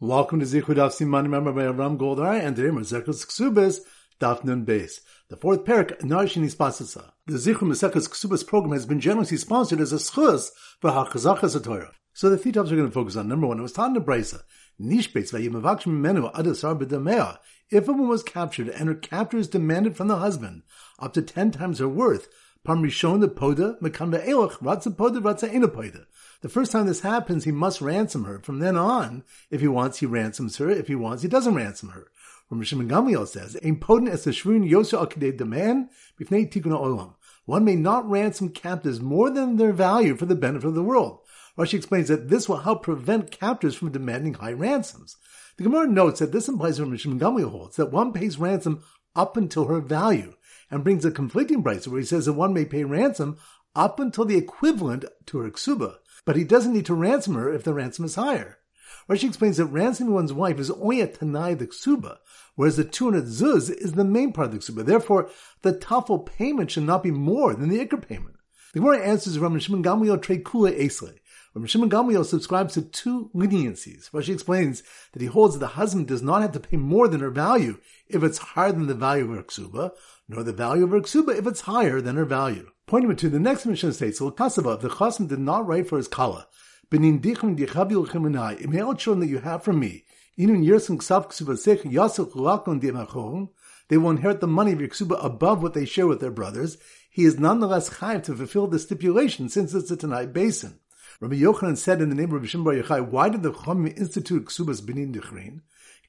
Welcome to Zichud Daf Siman Remember by Avram Goldar and today Maseches Ksubas Daf Nun Beis. The fourth parak Narshini Spasasa. The Zichud Maseches Ksubas program has been generously sponsored as a schus for Hachazachas Torah. So the three topics we're going to focus on. Number one, it was the Brisa. Nishbetz vayimavaksh mimenu adasar b'damea. If a woman was captured and her captors demanded from the husband up to ten times her worth, the The first time this happens, he must ransom her. From then on, if he wants, he ransoms her. If he wants, he doesn't ransom her. When Rishon Gamliel says, "Ein potent the shvun yosa akidei demand b'fnei tikun olam." One may not ransom captives more than their value for the benefit of the world. Rashi explains that this will help prevent captors from demanding high ransoms. The Gemara notes that this implies what Rishon Gamliel holds that one pays ransom up until her value, and brings a conflicting brisa where he says that one may pay ransom up until the equivalent to her ksuba but he doesn't need to ransom her if the ransom is higher. Rashi explains that ransoming one's wife is only a tanai the ksuba, whereas the 200 zuz is the main part of the ksuba. Therefore, the tafel payment should not be more than the ikr payment. The Gemara answers Rav Shimon Gamliel trade kula esle. Rav Shimon Gamliel subscribes to two leniencies. Rashi explains that he holds that the husband does not have to pay more than her value if it's higher than the value of her ksuba, nor the value of her ksuba if it's higher than her value. Pointing to the next Mishnah states, Kasaba, if the chassan did not write for his kala, chemenai, email children that you have from me, they will inherit the money of your ksuba above what they share with their brothers. He is nonetheless chayiv to fulfill the stipulation since it's a Tanai basin. Rabbi Yochanan said in the name of Rabbi Shimon Yochai, why did the Chachamim institute ksubas benin dichrin?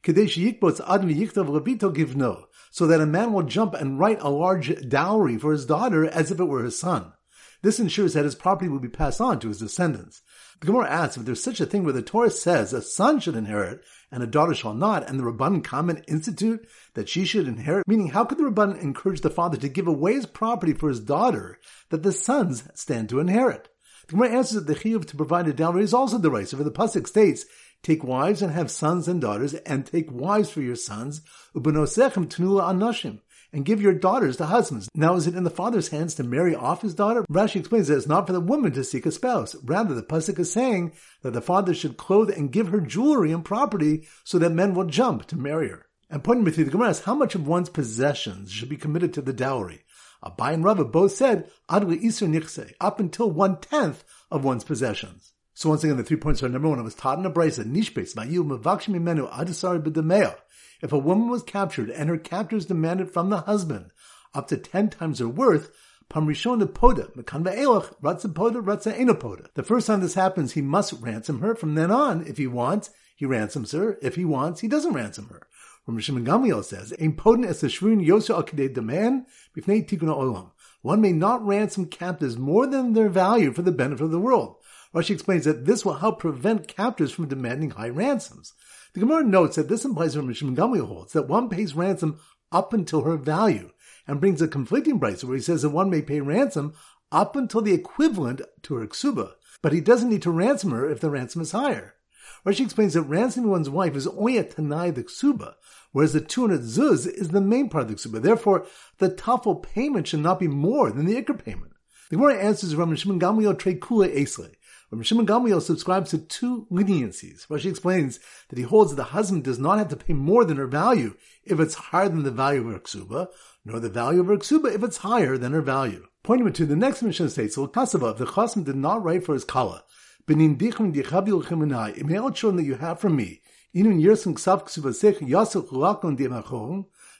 Kadesh yikbots ad v'yiktav rabito givno so that a man will jump and write a large dowry for his daughter as if it were his son. This ensures that his property will be passed on to his descendants. The Gemara asks if there's such a thing where the Torah says a son should inherit and a daughter shall not, and the Rabban comment institute that she should inherit, meaning how could the Rabban encourage the father to give away his property for his daughter that the sons stand to inherit? The Gemara answers that the chiyuv to provide a dowry is also the right. So for the pasuk states, Take wives and have sons and daughters, and take wives for your sons, ubenosechem tnula anashim, and give your daughters to husbands. Now, is it in the father's hands to marry off his daughter? Rashi explains that it's not for the woman to seek a spouse. Rather, the pasuk is saying that the father should clothe and give her jewelry and property so that men will jump to marry her. And pointing with you, the Gemara asks how much of one's possessions should be committed to the dowry. Abai and Rava both said adli nichse, up until one tenth of one's possessions. So once again, the three points are number one, it was taught in a nishbes, mayu, mavakshim imenu, adisar b'demeo. If a woman was captured and her captors demanded from the husband up to ten times her worth, Pamrishon poda, mekan ve'elach, ratza poda, ratza poda. The first time this happens, he must ransom her. From then on, if he wants, he ransoms her. If he wants, he doesn't ransom her. From Rishon Gamliel says, "Ein poden es shvun yosa akidei demand b'fnei tikun olam." One may not ransom captives more than their value for the benefit of the world. Rashi explains that this will help prevent captors from demanding high ransoms. The Gemara notes that this implies what Rishon Gamliel holds, that one pays ransom up until her value, and brings a conflicting brisa where he says that one may pay ransom up until the equivalent to her ksuba, but he doesn't need to ransom her if the ransom is higher. Rashi explains that ransoming one's wife is only a tanai the ksuba, whereas the 200 zuz is the main part of the ksuba. Therefore, the tafel payment should not be more than the ikr payment. The Gemara answers Rav Shimon Gamliel trade kula esle. Rav Shimon Gamliel subscribes to two leniencies. Rashi explains that he holds that the husband does not have to pay more than her value if it's higher than the value of her ksuba, nor the value of her ksuba if it's higher than her value. Pointing to the next Mishnah states, Kasava, if the chassan did not write for his kala, benin dichim dichabil email children that you have from me, yasuk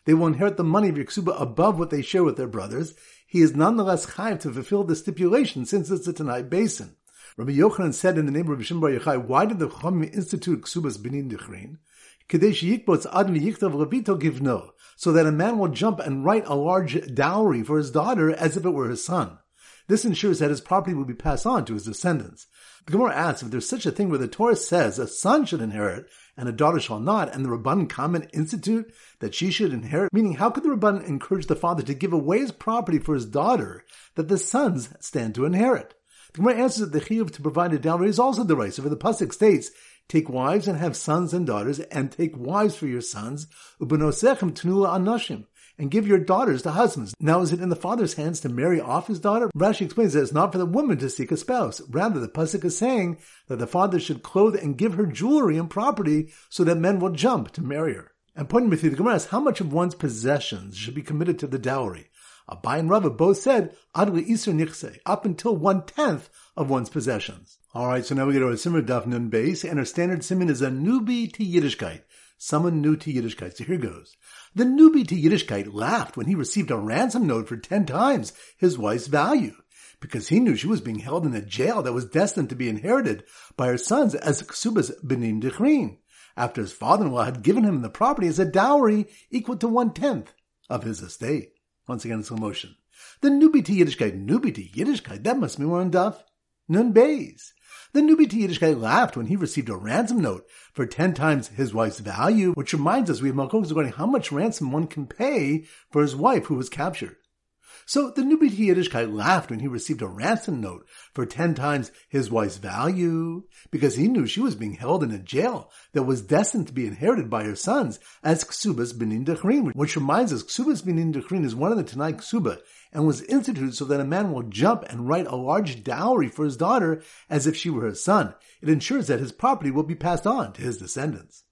they will inherit the money of your ksuba above what they share with their brothers. He is nonetheless chayiv to fulfill the stipulation since it's a Tanai basin. Rabbi Yochanan said in the name of Rabbi Shimon Bar Yochai, why did the Chachamim institute Ksubas Benin Dichrin? Kadesh Yikbots Ad Yiktav Rabito Givno, so that a man will jump and write a large dowry for his daughter as if it were his son. This ensures that his property will be passed on to his descendants. The Gemara asks if there's such a thing where the Torah says a son should inherit and a daughter shall not, and the Rabban comment institute that she should inherit, meaning how could the Rabban encourage the father to give away his property for his daughter that the sons stand to inherit? The Gemara answers that the chiyuv to provide a dowry is also the right. So for the pasuk states, take wives and have sons and daughters, and take wives for your sons, ubenosechem tnula anashim, and give your daughters to husbands. Now is it in the father's hands to marry off his daughter? Rashi explains that it's not for the woman to seek a spouse. Rather, the pasuk is saying that the father should clothe and give her jewelry and property so that men will jump to marry her. And pointing with the Gemara is how much of one's possessions should be committed to the dowry. Abai and Rava both said adli iser nichse, up until one tenth of one's possessions. All right, so now we get our Simmer Daf Nun base, and our standard simon is a newbie to Yiddishkeit, someone new to Yiddishkeit. So here goes. The newbie to Yiddishkeit laughed when he received a ransom note for ten times his wife's value, because he knew she was being held in a jail that was destined to be inherited by her sons as Ksubas Benin Dechrin, after his father-in-law had given him the property as a dowry equal to one-tenth of his estate. Once again, slow motion. The newbie to Yiddishkeit, newbie to Yiddishkeit, that must be one Daf Nun Bays. The newbie to Yiddishkeit laughed when he received a ransom note for ten times his wife's value, which reminds us we have Machlokes regarding how much ransom one can pay for his wife who was captured. So the newbie to Yiddishkeit laughed when he received a ransom note for ten times his wife's value, because he knew she was being held in a jail that was destined to be inherited by her sons as Ksubas Benin Dechrin, which reminds us Ksubas Benin Dechrin is one of the Tanai Ksuba and was instituted so that a man will jump and write a large dowry for his daughter as if she were his son. It ensures that his property will be passed on to his descendants.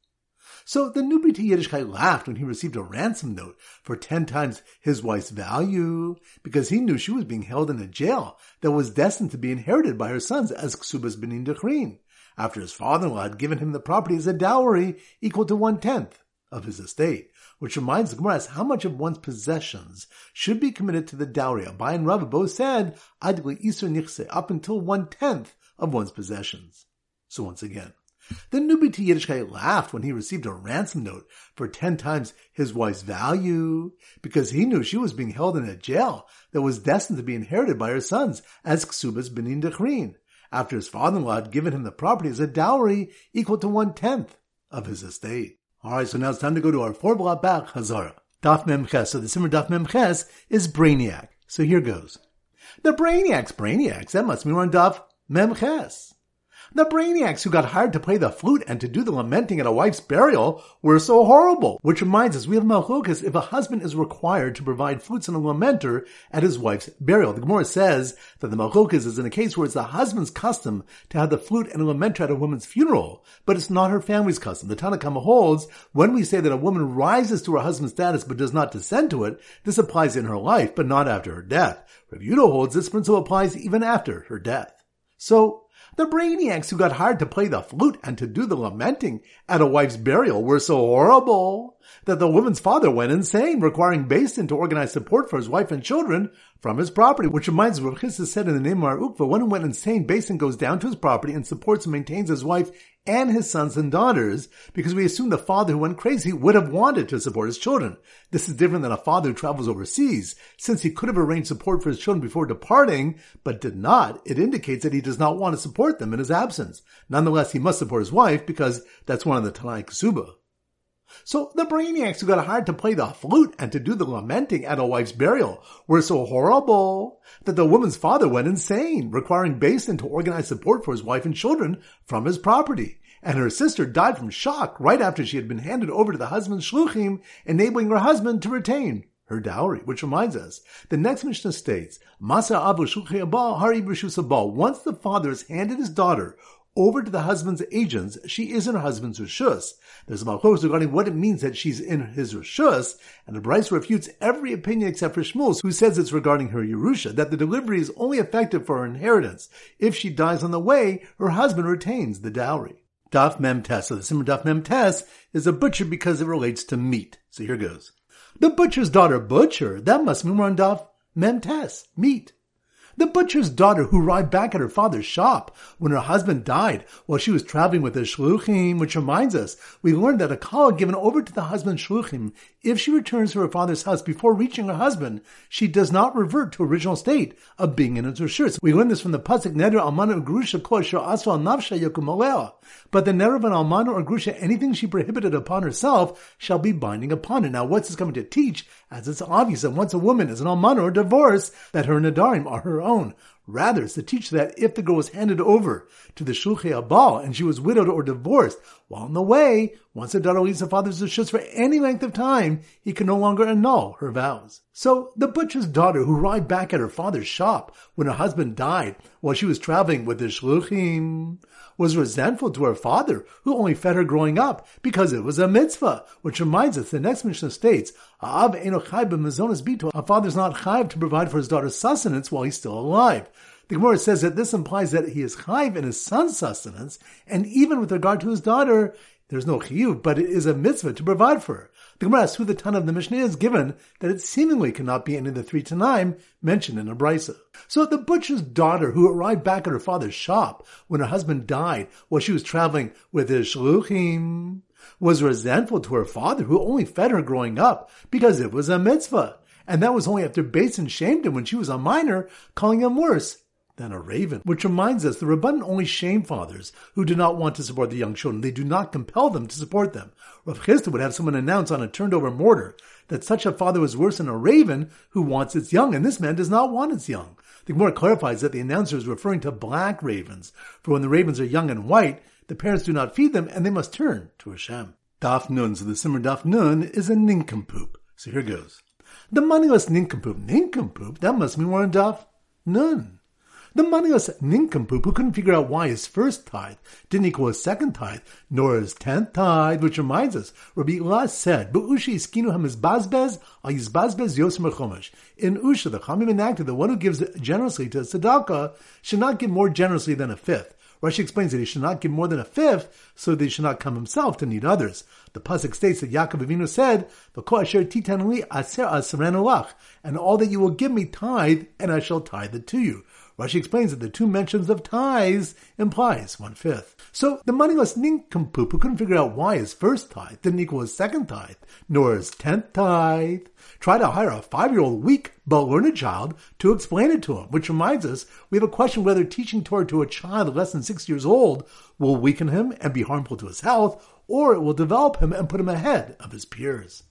So the newbie to Yiddishkeit laughed when he received a ransom note for ten times his wife's value, because he knew she was being held in a jail that was destined to be inherited by her sons as Ksubas Benin Dechrin, after his father-in-law had given him the property as a dowry equal to one-tenth of his estate which reminds the Gemara how much of one's possessions should be committed to the dowry. Abai and Rava both said, Adli Isur Nichse, up until one tenth of one's possessions. So once again, the newbie to Yiddishkeit laughed when he received a ransom note for ten times his wife's value, because he knew she was being held in a jail that was destined to be inherited by her sons as Ksubas Benin after his father-in-law had given him the property as a dowry equal to one tenth of his estate. Alright, so now it's time to go to our four block back Hazara. Daf Memches. So the Simmer Daf Memches is Brainiac. So here goes. The Brainiacs, Brainiacs, that must mean we're on Daf Memches. The brainiacs who got hired to play the flute and to do the lamenting at a wife's burial were so horrible. Which reminds us, we have Machlokes if a husband is required to provide flutes and a lamenter at his wife's burial. The Gemara says that the Machlokes is in a case where it's the husband's custom to have the flute and a lamenter at a woman's funeral, but it's not her family's custom. The Tanna Kamma holds, when we say that a woman rises to her husband's status but does not descend to it, this applies in her life, but not after her death. Rav holds this principle applies even after her death. So, the brainiacs who got hired to play the flute and to do the lamenting at a wife's burial were so horrible that the woman's father went insane, requiring Beis Din to organize support for his wife and children from his property, which reminds me of what said in the name of Mar Ukva, when he went insane, Beis Din goes down to his property and supports and maintains his wife and his sons and daughters because we assume the father who went crazy would have wanted to support his children. This is different than a father who travels overseas. Since he could have arranged support for his children before departing, but did not, it indicates that he does not want to support them in his absence. Nonetheless, he must support his wife because that's one of the Tanai Ksuba. So the brainiacs who got hired to play the flute and to do the lamenting at a wife's burial were so horrible that the woman's father went insane, requiring Beis Din to organize support for his wife and children from his property. And her sister died from shock right after she had been handed over to the husband's shluchim, enabling her husband to retain her dowry, which reminds us, the next Mishnah states, Masa Avu Hari Once the father has handed his daughter over to the husband's agents, she is in her husband's rishus. There's a malchus regarding what it means that she's in his rishus, and the Bryce refutes every opinion except for Shmuel, who says it's regarding her Yerusha, that the delivery is only effective for her inheritance. If she dies on the way, her husband retains the dowry. Daf Mem Tes. So the Simmer Daf Mem Tes is a butcher because it relates to meat. So here goes. The butcher's daughter butcher, that must mean we're on Daf Mem Tes, meat. The butcher's daughter who arrived back at her father's shop when her husband died while she was traveling with the shluchim, which reminds us, we learned that a call given over to the husband's shluchim, if she returns to her father's house before reaching her husband, she does not revert to original state of being in his rishus. We learn this from the pasuk Neder Almana Grusha Kosher Aswa Navsha Yokum But the Neder of an Almana or Grusha, anything she prohibited upon herself, shall be binding upon her. Now, what's this coming to teach? As it's obvious that once a woman is an Almana or divorce, that her Nadarim are her own. Rather, it's to teach that if the girl was handed over to the Shulchay Abal and she was widowed or divorced, while on the way, once a daughter leaves the father's rishus for any length of time, he can no longer annul her vows. So the butcher's daughter who arrived back at her father's shop when her husband died while she was traveling with the shluchim was resentful to her father who only fed her growing up because it was a mitzvah, which reminds us the next Mishnah states, Av a father's not chayv to provide for his daughter's sustenance while he's still alive. The Gemara says that this implies that he is chayv in his son's sustenance, and even with regard to his daughter, there's no chiyuv, but it is a mitzvah to provide for her. The Gemara asks who the ton of the Mishnah is, given that it seemingly cannot be any of the three Tanaim mentioned in a brisa. So the butcher's daughter, who arrived back at her father's shop when her husband died while she was traveling with his shluchim, was resentful to her father, who only fed her growing up because it was a mitzvah. And that was only after Beis Din shamed him when she was a minor, calling him worse than a raven. Which reminds us, the Rabban only shame fathers who do not want to support the young children. They do not compel them to support them. Rav Chisda would have someone announce on a turned over mortar that such a father was worse than a raven who wants its young, and this man does not want its young. The Gemara clarifies that the announcer is referring to black ravens, for when the ravens are young and white, the parents do not feed them, and they must turn to Hashem. Daf Nun, so the Simmer Daf Nun is a nincompoop. So here goes. The moneyless nincompoop. Nincompoop? That must mean we're in Daf Nun. The moneyless nincompoop who couldn't figure out why his first tithe didn't equal his second tithe, nor his tenth tithe, which reminds us, Rabbi Elah said. In Usha, the Chamim enacted the one who gives generously to tzedakah should not give more generously than a fifth. Rashi explains that he should not give more than a fifth, so that he should not come himself to need others. The pasuk states that Yaakov Avinu said, and all that you will give me tithe, and I shall tithe it to you. Rashi explains that the two mentions of tithes implies one fifth. So the moneyless nincompoop who couldn't figure out why his first tithe didn't equal his second tithe, nor his tenth tithe, tried to hire a five-year-old weak but learned child to explain it to him. Which reminds us, we have a question whether teaching Torah to a child less than six years old will weaken him and be harmful to his health, or it will develop him and put him ahead of his peers.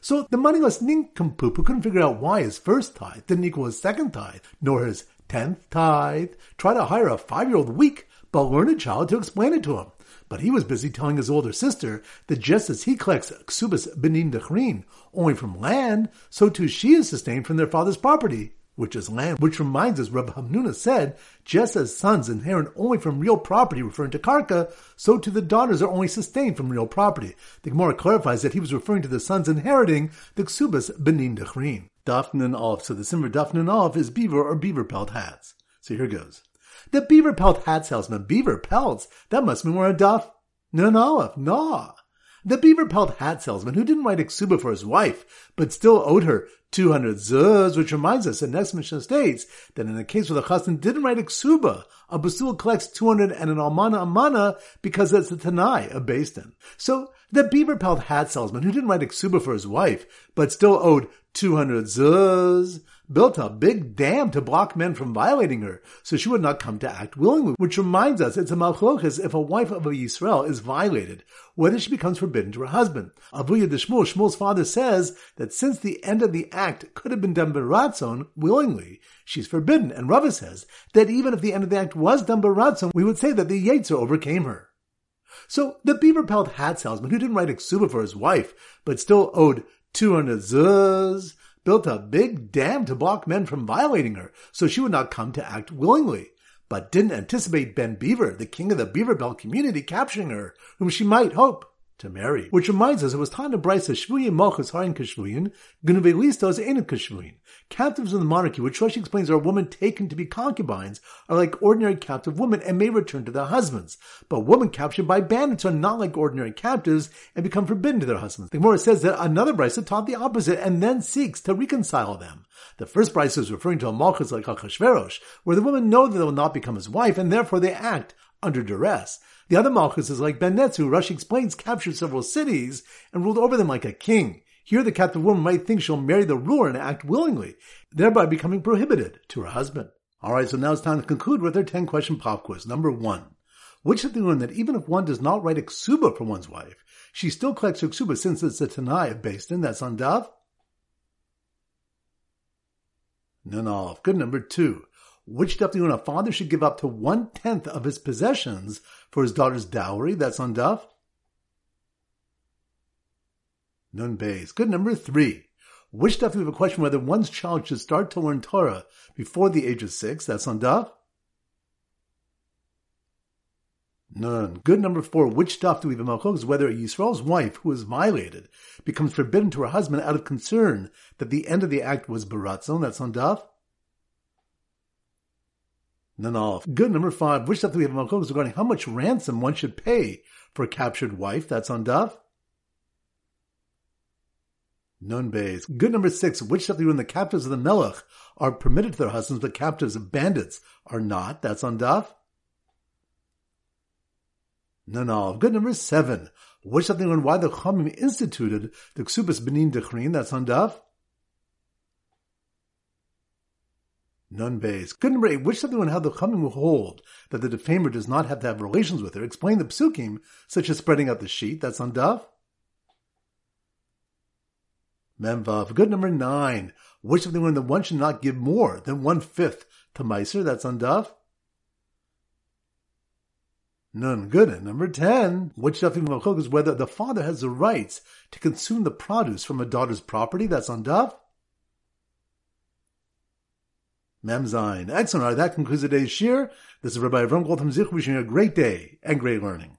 So the moneyless nincompoop who couldn't figure out why his first tithe didn't equal his second tithe, nor his tenth tithe, try to hire a five-year-old weak but learned child to explain it to him. But he was busy telling his older sister that just as he collects ksubas benin dechrin only from land, so too she is sustained from their father's property, which is land. Which reminds us, Rabbi Hamnuna said, just as sons inherit only from real property, referring to karka, so too the daughters are only sustained from real property. The Gemara clarifies that he was referring to the sons inheriting the ksubas benin dechrin. Daf Nun Aleph. So the simmer Daf Nun Aleph is beaver or beaver pelt hats. So here goes. The beaver pelt hat salesman, beaver pelts, that must mean we're a Daf Nun Aleph. Nah. The beaver pelt hat salesman who didn't write a ksuba for his wife, but still owed her 200 zuz, which reminds us that next Mishnah states that in a case where the chassan didn't write a ksuba, a basul collects 200 and an almana amana because that's the tanai a Basin. So the beaver pelt hat salesman who didn't write a ksuba for his wife, but still owed 200 zuz, built a big dam to block men from violating her, so she would not come to act willingly. Which reminds us, it's a machlokes if a wife of a Yisrael is violated, whether she becomes forbidden to her husband. Avuya de Shmuel, Shmuel's father says that since the end of the act could have been done by Ratzon, willingly, she's forbidden. And Rava says that even if the end of the act was done by Ratzon, we would say that the Yetzer overcame her. So the beaver pelt hat salesman who didn't write a ksuba for his wife, but still owed 200 zuz, built a big dam to block men from violating her so she would not come to act willingly, but didn't anticipate Ben Beaver, the king of the Beaver Belt community, capturing her, whom she might hope to marry. Which reminds us, it was time to Brisa Shvuyin Malchus Harin Kashvuyin, Gunve Listos Ain't Kashvuyin. Captives of the monarchy, which Rashi explains are women taken to be concubines, are like ordinary captive women and may return to their husbands. But women captured by bandits are not like ordinary captives and become forbidden to their husbands. The Gemara says that another Brisa taught the opposite and then seeks to reconcile them. The first Brisa is referring to a Malchus like Achashverosh, where the women know that they will not become his wife and therefore they act under duress. The other Malchus is like Ben Netz, who Rashi explains captured several cities and ruled over them like a king. Here the captive woman might think she'll marry the ruler and act willingly, thereby becoming prohibited to her husband. Alright, so now it's time to conclude with our 10 question pop quiz. Number one. Which of the learn that even if one does not write a ksuba for one's wife, she still collects her ksuba since it's a Tanai of Basin, that's on Dav? Off. Good number two. Which stuff do you when a father should give up to one tenth of his possessions for his daughter's dowry? That's on daf. Nun Bays. Good number three. Which stuff do we have a question whether one's child should start to learn Torah before the age of six? That's on daf. None. Good number four. Which stuff do we have in is whether Yisrael's wife, who is violated, becomes forbidden to her husband out of concern that the end of the act was baratzon. That's on daf. None. Good number five. Which stuff do we have in is regarding how much ransom one should pay for a captured wife. That's on daf. None bays. Good number six. Which stuff do when the captives of the Melech are permitted to their husbands, but captives of bandits are not. That's on daf. Nanav. Good number seven. Which something on why the Chamim instituted the Ksubas Benin Dechrin, that's on Daf. None base. Good number eight. Which something on how the Chamim will hold that the defamer does not have to have relations with her. Explain the psukim, such as spreading out the sheet, that's on Daf. Memvav. Good number nine. Which of something when the one should not give more than one fifth to Meiser, that's on Daf. None good. And number 10, which is whether the father has the rights to consume the produce from a daughter's property. That's on Daf. Memzain. Excellent. All right, that concludes today's shiur. This is Rabbi Avram Goldham Zich wishing you a great day and great learning.